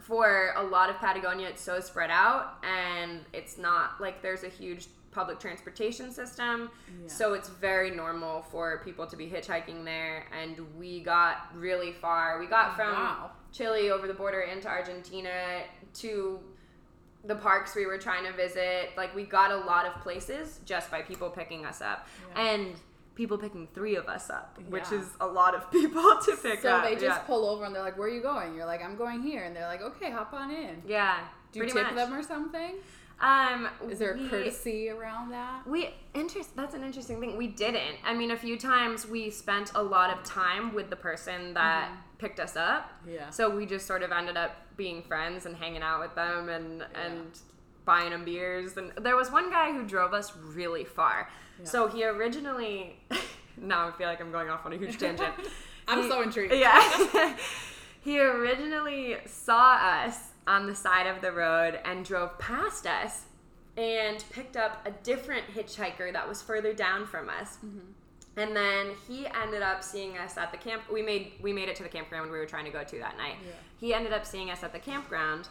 for a lot of Patagonia, it's so spread out, and it's not like there's a huge public transportation system. Yeah. So it's very normal for people to be hitchhiking there, and we got really far. We got oh, from Wow. Chile over the border into Argentina to the parks we were trying to visit. Like we got a lot of places just by people picking us up. Yeah. And people picking three of us up, which is a lot of people to pick So up. So they just yeah. pull over and they're like, "Where are you going?" You're like, "I'm going here," and they're like, "Okay, hop on in." yeah. Do you tip much. them or something? Um, Is there a courtesy around that? We interest. That's an interesting thing. We didn't. I mean, a few times we spent a lot of time with the person that picked us up. Yeah. So we just sort of ended up being friends and hanging out with them and and buying them beers. And there was one guy who drove us really far. Yeah. So he originally. now I feel like I'm going off on a huge tangent. I'm He- so intrigued. Yeah. he originally saw us on the side of the road and drove past us and picked up a different hitchhiker that was further down from us. Mm-hmm. And then he ended up seeing us at the camp. We made we made it to the campground we were trying to go to that night. Yeah. He ended up seeing us at the campground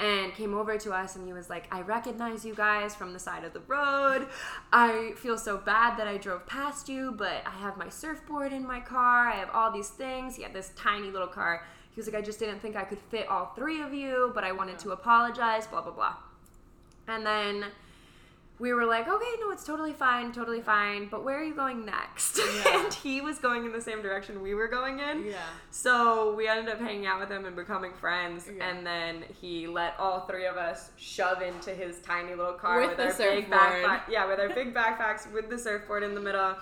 and came over to us and he was like, "I recognize you guys from the side of the road. I feel so bad that I drove past you, but I have my surfboard in my car. I have all these things." He had this tiny little car. He was like, "I just didn't think I could fit all three of you, but I wanted to apologize." Blah blah blah. And then we were like, okay, no, it's totally fine, totally fine. But where are you going next? Yeah. and he was going in the same direction we were going in. Yeah. So we ended up hanging out with him and becoming friends. Yeah. And then he let all three of us shove into his tiny little car With with, our big surfboard. backpack. Yeah, with our big backpacks with the surfboard in the middle.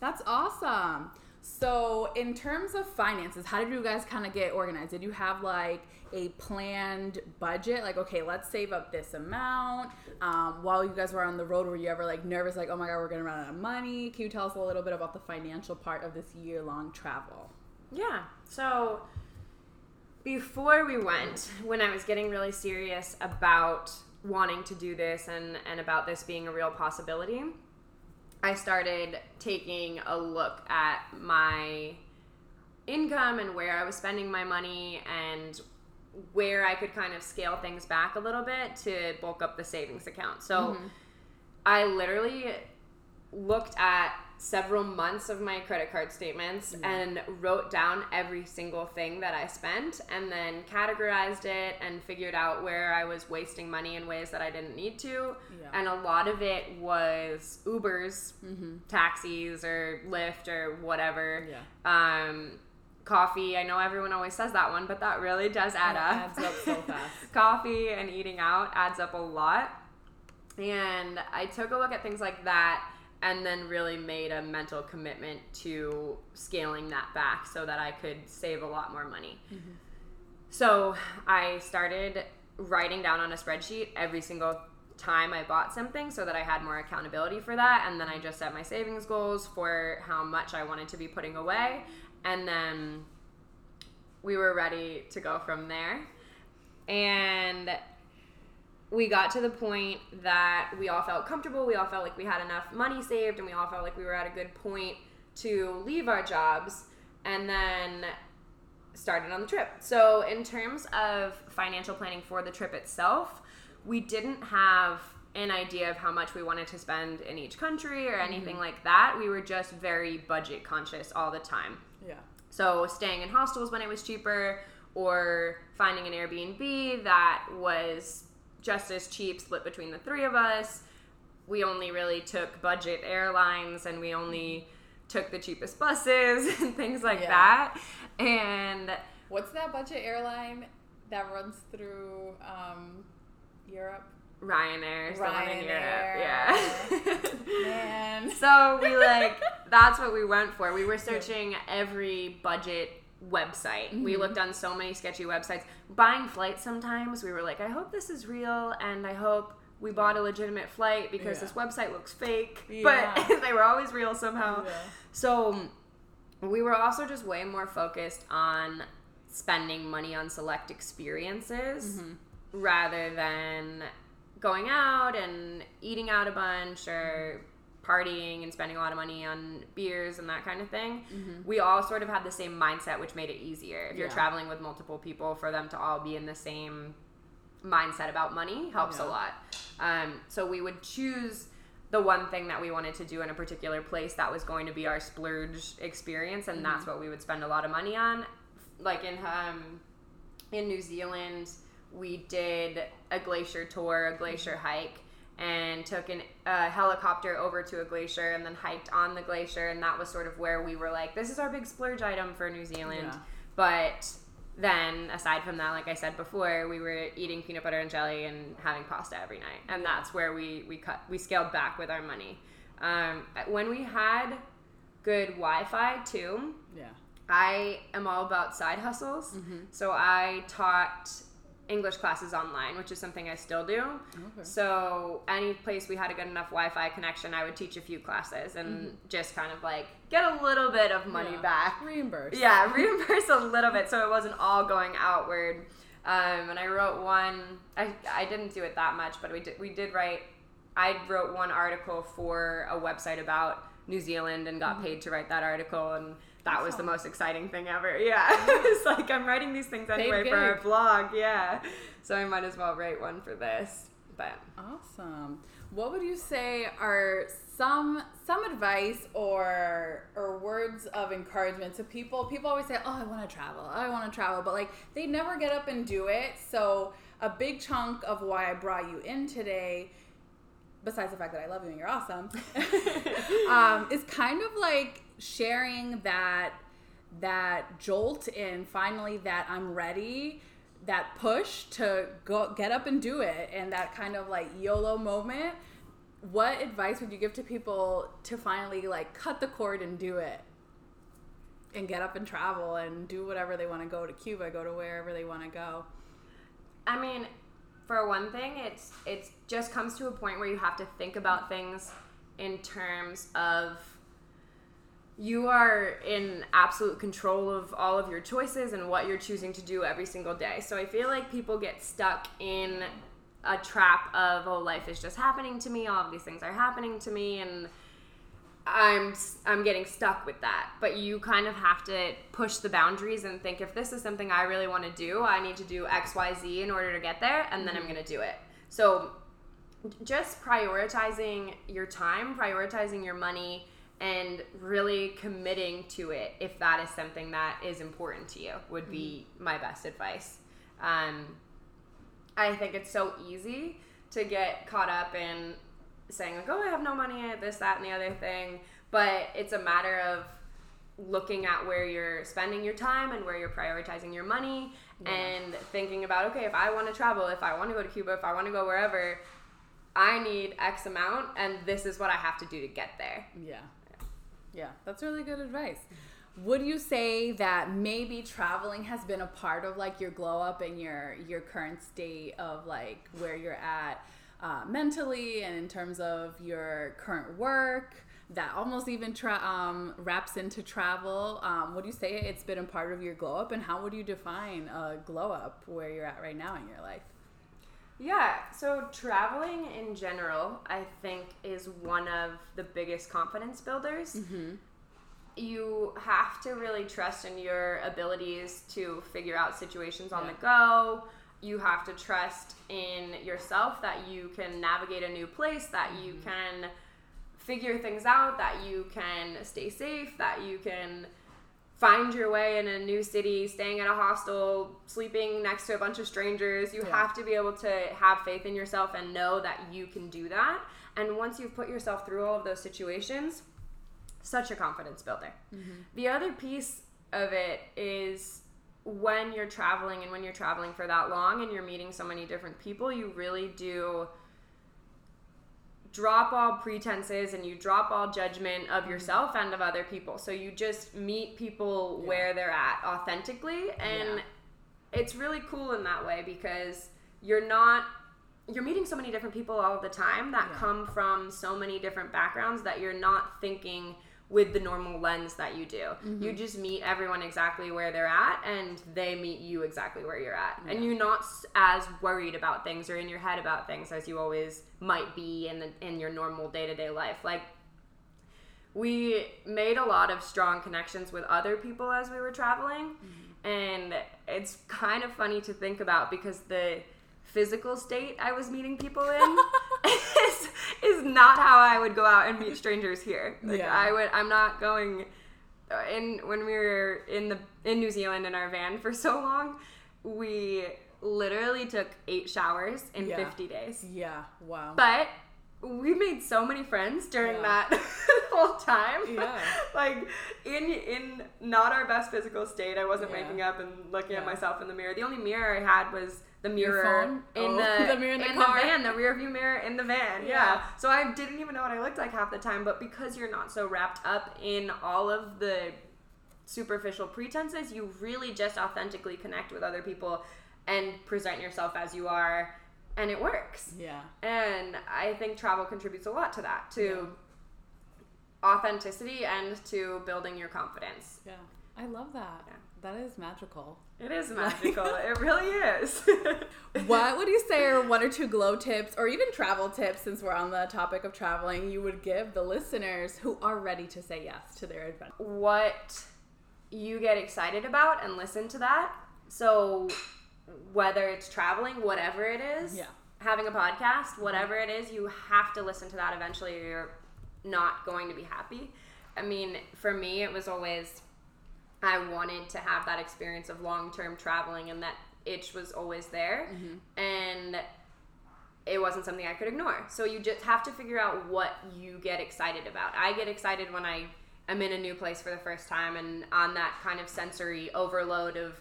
That's awesome. So, in terms of finances, how did you guys kind of get organized? Did you have like a planned budget? Like, okay, let's save up this amount. Um, while you guys were on the road, were you ever like nervous, like, oh my god, we're gonna run out of money? Can you tell us a little bit about the financial part of this year long travel? Yeah. So before we went, when I was getting really serious about wanting to do this and, and about this being a real possibility, I started taking a look at my income and where I was spending my money and where I could kind of scale things back a little bit to bulk up the savings account. So Mm-hmm. I literally looked at several months of my credit card statements and wrote down every single thing that I spent and then categorized it and figured out where I was wasting money in ways that I didn't need to. Yeah. And a lot of it was Ubers, taxis, or Lyft, or whatever. Yeah. Um, coffee. I know everyone always says that one, but that really does add up. adds up so fast. coffee and eating out adds up a lot. And I took a look at things like that and then really made a mental commitment to scaling that back so that I could save a lot more money. Mm-hmm. So I started writing down on a spreadsheet every single time I bought something so that I had more accountability for that. And then I just set my savings goals for how much I wanted to be putting away. And then we were ready to go from there. And we got to the point that we all felt comfortable. We all felt like we had enough money saved, and we all felt like we were at a good point to leave our jobs. And then started on the trip. So, in terms of financial planning for the trip itself, we didn't have an idea of how much we wanted to spend in each country or mm-hmm. anything like that. We were just very budget conscious all the time. Yeah. So, staying in hostels when it was cheaper or finding an Airbnb that was just as cheap, split between the three of us. We only really took budget airlines and we only took the cheapest buses and things like Yeah. that. And What's that budget airline that runs through um, Europe? Ryanair, someone in Europe. Ryanair. Yeah. Man. so we like that's what we went for. We were searching every budget website. We looked on so many sketchy websites. Buying flights sometimes, we were like, I hope this is real and I hope we bought a legitimate flight because Yeah. this website looks fake. Yeah. But they were always real somehow. Yeah. So we were also just way more focused on spending money on select experiences Mm-hmm. rather than going out and eating out a bunch or partying and spending a lot of money on beers and that kind of thing. We all sort of had the same mindset, which made it easier. If you're traveling with multiple people, for them to all be in the same mindset about money helps a lot. Um, so we would choose the one thing that we wanted to do in a particular place that was going to be our splurge experience, and that's what we would spend a lot of money on. Like in um, in New Zealand, we did a glacier tour, a glacier hike, and took an, a helicopter over to a glacier and then hiked on the glacier, and that was sort of where we were like, this is our big splurge item for New Zealand. Yeah. But then, aside from that, like I said before, we were eating peanut butter and jelly and having pasta every night, and that's where we we cut we scaled back with our money. Um, when we had good Wi-Fi too, Yeah. I am all about side hustles. So I taught English classes online, which is something I still do. Okay. So any place we had a good enough Wi-Fi connection, I would teach a few classes and just kind of like get a little bit of money Yeah. back. Reimbursed. Yeah, reimburse a little bit so it wasn't all going outward. Um, and I wrote one. I, I didn't do it that much, but we did we did write. I wrote one article for a website about New Zealand and got paid to write that article, and that was the most exciting thing ever. Yeah, it's like I'm writing these things anyway for a blog. Yeah, so I might as well write one for this. But Awesome. What would you say are some some advice or or words of encouragement to people? People always say, "Oh, I want to travel. I want to travel," but like they never get up and do it. So a big chunk of why I brought you in today, besides the fact that I love you and you're awesome, um, is kind of like sharing that that jolt and finally that I'm ready, that push to go get up and do it, and that kind of like YOLO moment. What advice would you give to people to finally like cut the cord and do it? And get up and travel and do whatever they want to go to Cuba, go to wherever they want to go. I mean, for one thing, it's it's just comes to a point where you have to think about things in terms of you are in absolute control of all of your choices and what you're choosing to do every single day. So I feel like people get stuck in a trap of oh life is just happening to me, all of these things are happening to me and I'm I'm getting stuck with that. But you kind of have to push the boundaries and think if this is something I really want to do, I need to do X, Y, Z in order to get there, and then I'm Mm-hmm. going to do it. So just prioritizing your time, prioritizing your money, and really committing to it if that is something that is important to you would be my best advice. Um, I think it's so easy to get caught up in saying like, "Oh, I have no money, this, that, and the other thing," but it's a matter of looking at where you're spending your time and where you're prioritizing your money and thinking about okay if i want to travel if i want to go to cuba if i want to go wherever i need x amount and this is what i have to do to get there Yeah. Yeah, that's really good advice. Would you say that maybe traveling has been a part of like your glow up and your your current state of like where you're at uh, mentally and in terms of your current work? That almost even tra- um, wraps into travel. Um, would you say it's been a part of your glow up, and how would you define a glow up where you're at right now in your life? Yeah, so traveling in general, I think, is one of the biggest confidence builders. Mm-hmm. You have to really trust in your abilities to figure out situations on Yeah. the go. You have to trust in yourself that you can navigate a new place, that you mm-hmm. can figure things out, that you can stay safe, that you can find your way in a new city, staying at a hostel, sleeping next to a bunch of strangers. You Yeah. have to be able to have faith in yourself and know that you can do that. And once you've put yourself through all of those situations, such a confidence builder. Mm-hmm. The other piece of it is when you're traveling and when you're traveling for that long and you're meeting so many different people, you really do drop all pretenses and you drop all judgment of mm-hmm. yourself and of other people. So you just meet people Yeah. where they're at authentically and Yeah. it's really cool in that way because you're not you're meeting so many different people all the time that Yeah. come from so many different backgrounds that you're not thinking with the normal lens that you do. Mm-hmm. You just meet everyone exactly where they're at and they meet you exactly where you're at. And you're not as worried about things or in your head about things as you always might be in the, in your normal day-to-day life. Like we made a lot of strong connections with other people as we were traveling and it's kind of funny to think about because the physical state I was meeting people in is, is not how I would go out and meet strangers here. Like Yeah. I would I'm not going uh, in when we were in the in New Zealand in our van for so long, we literally took 8 showers in Yeah. 50 days. Yeah. Wow. But we made so many friends during Yeah. that whole time. Yeah. like in in not our best physical state. I wasn't Yeah. waking up and looking at myself in the mirror. The only mirror I had was the mirror phone? in Oh, the, the mirror in the in car. van, the rear view mirror in the van. Yeah. Yeah. So I didn't even know what I looked like half the time. But because you're not so wrapped up in all of the superficial pretenses, you really just authentically connect with other people and present yourself as you are, and it works. Yeah. And I think travel contributes a lot to that, to authenticity and to building your confidence. Yeah. I love that. Yeah. That is magical. It is magical. it really is. what would you say are one or two glow tips or even travel tips since we're on the topic of traveling you would give the listeners who are ready to say yes to their adventure what you get excited about and listen to that. So whether it's traveling, whatever it is, Yeah. having a podcast, whatever it is, you have to listen to that eventually or you're not going to be happy. I mean, for me it was always I wanted to have that experience of long-term traveling and that itch was always there. Mm-hmm. And it wasn't something I could ignore. So you just have to figure out what you get excited about. I get excited when I am in a new place for the first time and on that kind of sensory overload of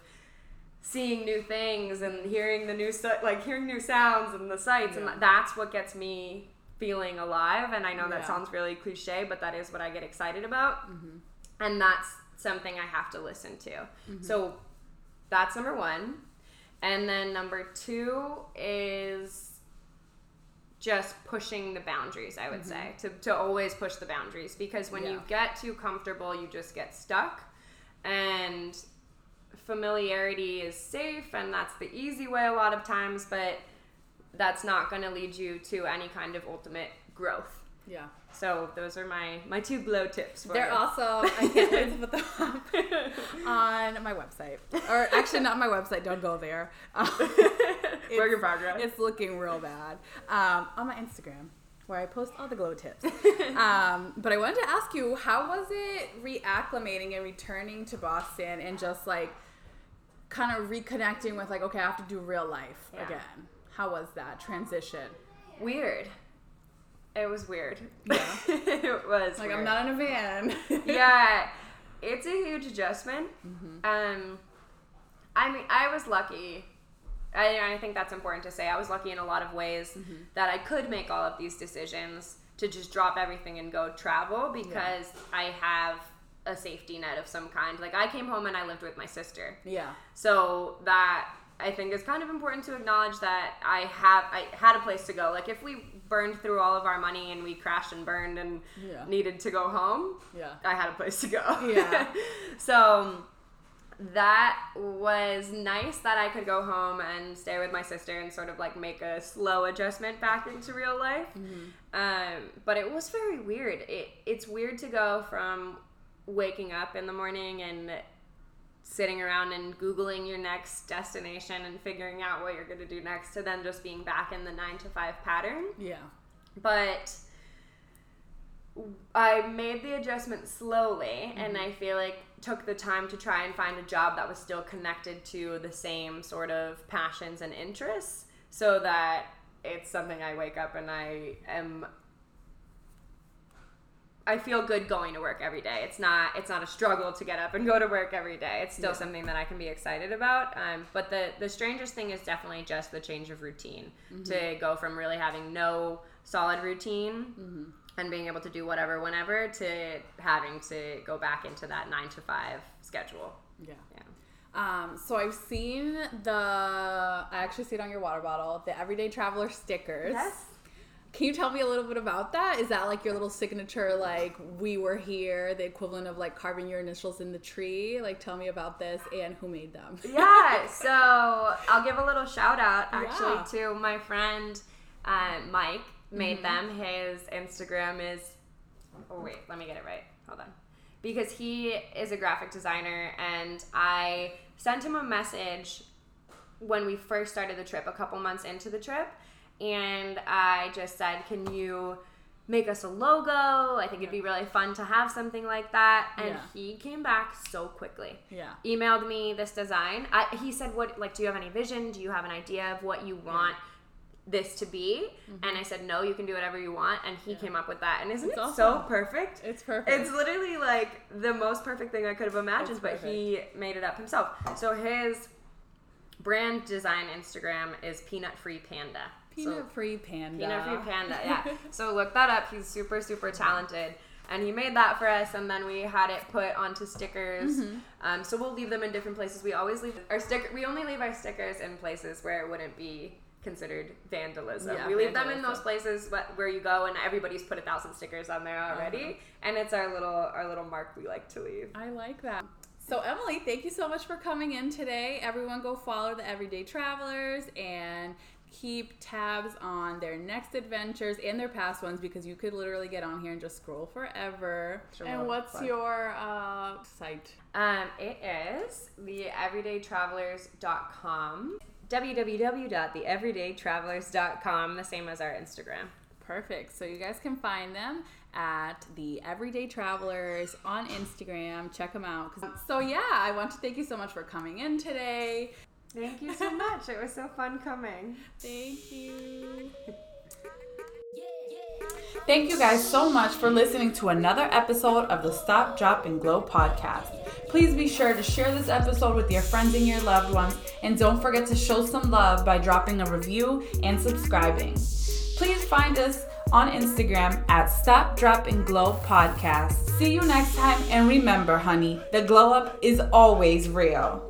seeing new things and hearing the new stuff, like hearing new sounds and the sights, Yeah. and that's what gets me feeling alive. And I know that sounds really cliche, but that is what I get excited about, Mm-hmm. and that's something I have to listen to. So that's number one. And then number two is just pushing the boundaries, I would say, to, to always push the boundaries because when you get too comfortable, you just get stuck. And familiarity is safe, and that's the easy way a lot of times, but that's not going to lead you to any kind of ultimate growth. Yeah. So those are my my two glow tips. For They're you. awesome. I can't wait to put them up on my website. Or actually, not my website. Don't go there. Um, Work in progress. It's looking real bad. Um, on my Instagram, where I post all the glow tips. um, but I wanted to ask you, how was it reacclimating and returning to Boston and just like kind of reconnecting with like, okay, I have to do real life Yeah. again. How was that transition? weird. It was weird. Yeah. it was Like, weird. I'm not in a van. yeah, it's a huge adjustment. Mm-hmm. Um, I mean, I was lucky. I, I think that's important to say. I was lucky in a lot of ways Mm-hmm. that I could make all of these decisions to just drop everything and go travel because I have a safety net of some kind. Like I came home and I lived with my sister. yeah. So that I think is kind of important to acknowledge that I have I had a place to go. Like if we burned through all of our money and we crashed and burned and Yeah. needed to go home, Yeah. I had a place to go. Yeah. so that was nice that I could go home and stay with my sister and sort of like make a slow adjustment back into real life. Um, but it was very weird. It it's weird to go from waking up in the morning and sitting around and googling your next destination and figuring out what you're going to do next to then just being back in the 9 to 5 pattern Yeah. but I made the adjustment slowly and I feel like took the time to try and find a job that was still connected to the same sort of passions and interests so that it's something I wake up and I am I feel good going to work every day. It's not it's not a struggle to get up and go to work every day. It's still Yeah. something that I can be excited about. Um, but the the strangest thing is definitely just the change of routine to go from really having no solid routine and being able to do whatever whenever to having to go back into that nine to five schedule. Yeah. Yeah. Um, so I've seen the, I actually see it on your water bottle, the Everyday Traveler stickers. Yes. Can you tell me a little bit about that? Is that like your little signature, like we were here, the equivalent of like carving your initials in the tree? Like, tell me about this and who made them. yeah, so I'll give a little shout out actually Yeah. to my friend uh, Mike. Made mm-hmm. them. His Instagram is. Oh wait, let me get it right. Hold on, because he is a graphic designer, and I sent him a message when we first started the trip, a couple months into the trip, and I just said, "Can you?" Make us a logo. I think it'd be really fun to have something like that. And Yeah. he came back so quickly Yeah. emailed me this design. I, he said, "What like? Do you have any vision? Do you have an idea of what you want this to be?" And I said, "No, you can do whatever you want." And he came up with that. And isn't It's it so perfect? It's perfect. It's literally like the most perfect thing I could have imagined, but he made it up himself. So his brand design Instagram is Peanut Free Panda. So- Peanut free panda. Peanut Free Panda, yeah. so look that up. He's super, super talented. And he made that for us, and then we had it put onto stickers. Mm-hmm. Um, so we'll leave them in different places. We always leave our sticker. We only leave our stickers in places where it wouldn't be considered vandalism. Yeah, we leave them in those places where you go, and everybody's put a thousand stickers on there already. Uh-huh. And it's our little our little mark we like to leave. I like that. So, Emily, thank you so much for coming in today. Everyone, go follow the Everyday Travelers and keep tabs on their next adventures and their past ones because you could literally get on here and just scroll forever. Sure and what's Fun. your uh, site? Um, it is the theeverydaytravelers.com. www.theeverydaytravelers.com, the same as our Instagram. Perfect. So you guys can find them at the Everyday Travelers on Instagram. Check them out. So yeah, I want to thank you so much for coming in today. Thank you so much. It was so fun coming. Thank you. Thank you guys so much for listening to another episode of the Stop, Drop, and Glow podcast. Please be sure to share this episode with your friends and your loved ones, and don't forget to show some love by dropping a review and subscribing. Please find us on Instagram at Stop, Drop, and Glow podcast. See you next time, and remember, honey, the glow up is always real.